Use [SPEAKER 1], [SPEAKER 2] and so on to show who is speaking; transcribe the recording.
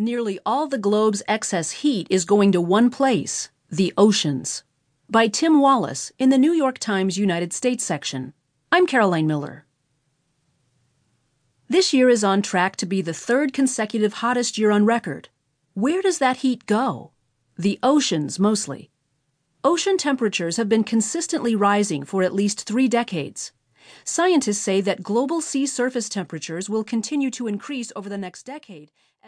[SPEAKER 1] Nearly all the globe's excess heat is going to one place the oceans. By Tim Wallace in the New York Times United States section. I'm Caroline Miller. This year is on track to be the third consecutive hottest year on record. Where does that heat go? The oceans mostly. Ocean temperatures have been consistently rising for at least three decades. Scientists say that global sea surface temperatures will continue to increase over the next decade as